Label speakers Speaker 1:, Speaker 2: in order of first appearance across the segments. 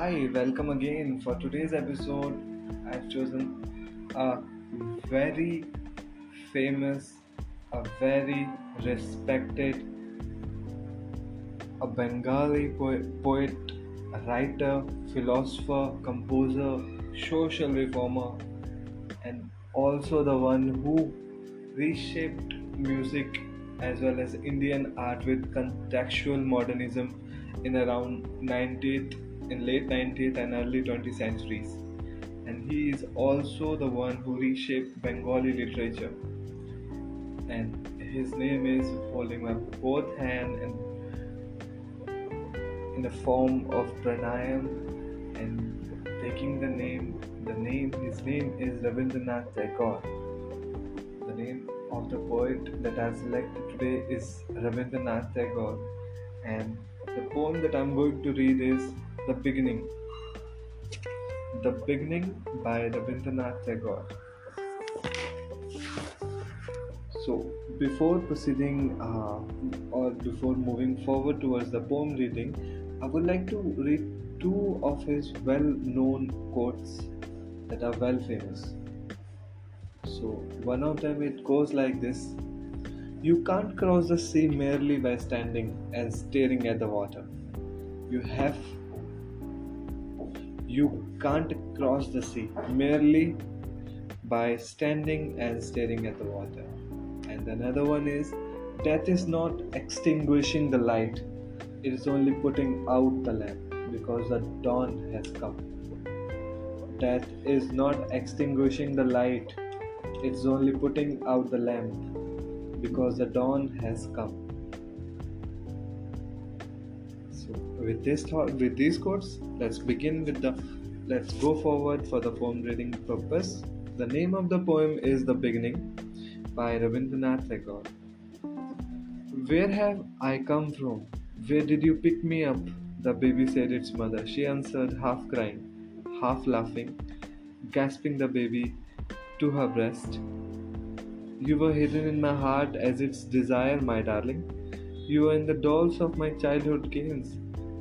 Speaker 1: Hi, welcome again. For today's episode, I've chosen a very famous, a very respected, a Bengali poet, writer, philosopher, composer, social reformer, and also the one who reshaped music as well as Indian art with contextual modernism in around 19th in late 19th and early 20th centuries. And he is also the one who reshaped Bengali literature. And his name is holding my both hand and in the form of pranayam and taking the name the name his name is Rabindranath Tagore. The name of the poet that I've selected today is Rabindranath Tagore. And the poem that I'm going to read is The Beginning. The Beginning by Rabindranath Tagore. So, before proceeding uh, or before moving forward towards the poem reading, I would like to read two of his well known quotes that are well famous. So, one of them it goes like this you can't cross the sea merely by standing and staring at the water. You have you can't cross the sea merely by standing and staring at the water. And another one is death is not extinguishing the light, it is only putting out the lamp because the dawn has come. Death is not extinguishing the light, it's only putting out the lamp because the dawn has come. So with this thought, with these quotes, let's begin with the let's go forward for the poem reading purpose. The name of the poem is The Beginning by Rabindranath Tagore. Where have I come from? Where did you pick me up? The baby said its mother. She answered, half crying, half laughing, gasping the baby to her breast. You were hidden in my heart as its desire, my darling. You were in the dolls of my childhood games,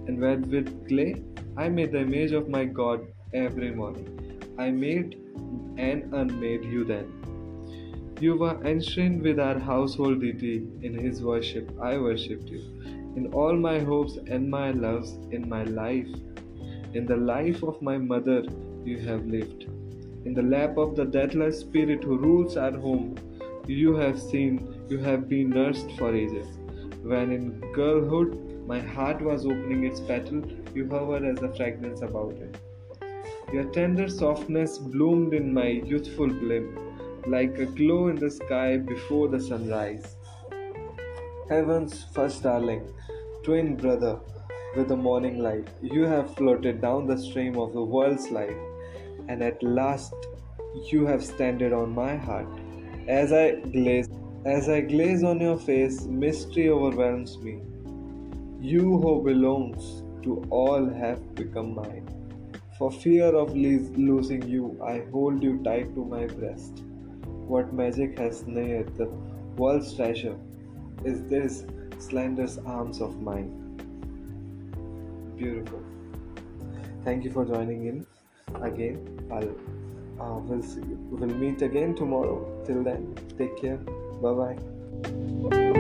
Speaker 1: and with clay, I made the image of my God every morning. I made and unmade you then. You were enshrined with our household deity. In his worship, I worshipped you. In all my hopes and my loves, in my life, in the life of my mother, you have lived. In the lap of the deathless spirit who rules our home, you have seen, you have been nursed for ages. When in girlhood my heart was opening its petal, you hovered as a fragrance about it. Your tender softness bloomed in my youthful bloom, like a glow in the sky before the sunrise. Heaven's first darling, twin brother with the morning light, you have floated down the stream of the world's life, and at last you have standed on my heart as I glaze, as I gaze on your face, mystery overwhelms me. You who belongs to all have become mine. For fear of losing you, I hold you tight to my breast. What magic has snared the world's treasure is this slender's arms of mine. Beautiful. Thank you for joining in again. I'll uh, we'll see, we'll meet again tomorrow. Till then take care. Bye bye